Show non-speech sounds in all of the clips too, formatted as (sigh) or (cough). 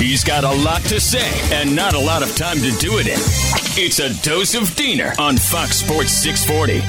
He's got a lot to say and not a lot of time to do it in. It's a dose of Diener on Fox Sports 640.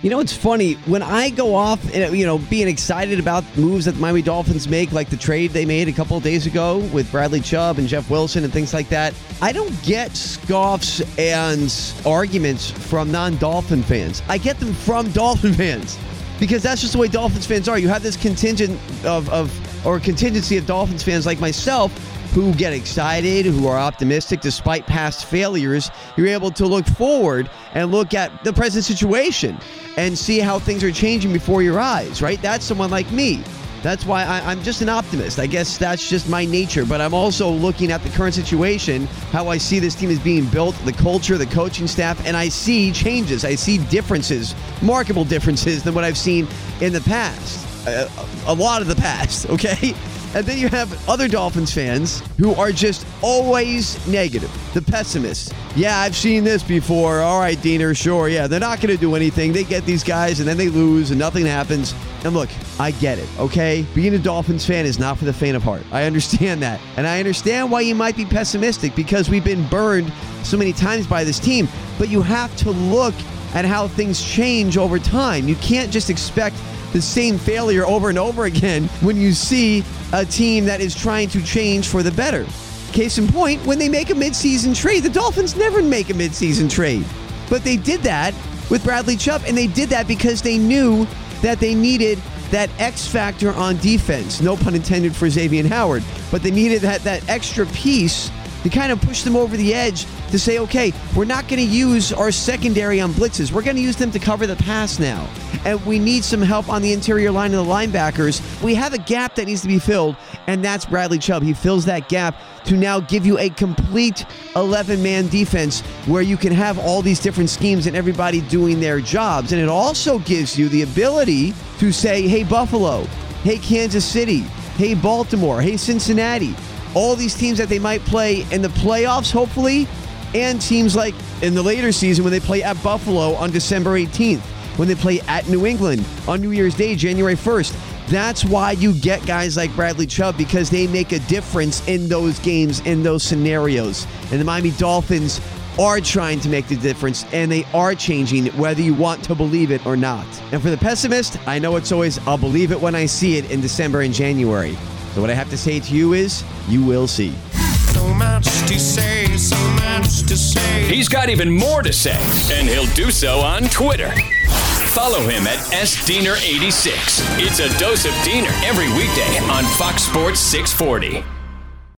You know, it's funny when I go off, and you know, being excited about moves that the Miami Dolphins make, like the trade they made a couple of days ago with Bradley Chubb and Jeff Wilson and things like that. I don't get scoffs and arguments from non-Dolphin fans. I get them from (laughs) Dolphin fans because that's just the way Dolphins fans are. You have this contingent of, of or contingency of Dolphins fans like myself who get excited, who are optimistic despite past failures. You're able to look forward and look at the present situation and see how things are changing before your eyes, right? That's someone like me. That's why I, am just an optimist. I guess that's just my nature. But I'm also looking at the current situation, how I see this team is being built, the culture, the coaching staff, and I see changes. I see differences, markable differences than what I've seen in the past. Uh, a lot of the past, (laughs) okay? And then you have other Dolphins fans who are just always negative, the pessimists. Yeah, I've seen this before. All right, Diener, sure. Yeah, they're not going to do anything. They get these guys and then they lose and nothing happens. And look, I get it, okay? Being a Dolphins fan is not for the faint of heart. I understand that. And I understand why you might be pessimistic because we've been burned so many times by this team. But you have to look at how things change over time. You can't just expect the same failure over and over again when you see a team that is trying to change for the better. Case in point, when they make a midseason trade, the Dolphins never make a midseason trade. But they did that with Bradley Chubb, and they did that because they knew that they needed that X factor on defense. No pun intended for Xavier Howard, but they needed that, that extra piece to kind of push them over the edge to say, okay, we're not going to use our secondary on blitzes. We're going to use them to cover the pass now. And we need some help on the interior line of the linebackers. We have a gap that needs to be filled, and that's Bradley Chubb. He fills that gap to now give you a complete 11 man defense where you can have all these different schemes and everybody doing their jobs. And it also gives you the ability to say, hey, Buffalo, hey, Kansas City, hey, Baltimore, hey, Cincinnati all these teams that they might play in the playoffs, hopefully, and teams like in the later season when they play at Buffalo on December 18th, when they play at New England on New Year's Day, January 1st. That's why you get guys like Bradley Chubb because they make a difference in those games, in those scenarios. And the Miami Dolphins are trying to make the difference and they are changing whether you want to believe it or not. And for the pessimist, I know it's always, I'll believe it when I see it in December and January. So what I have to say to you is, you will see. So much to say, so much to say. He's got even more to say, and he'll do so on Twitter. Follow him at SDiener86. It's a dose of Diener every weekday on Fox Sports 640.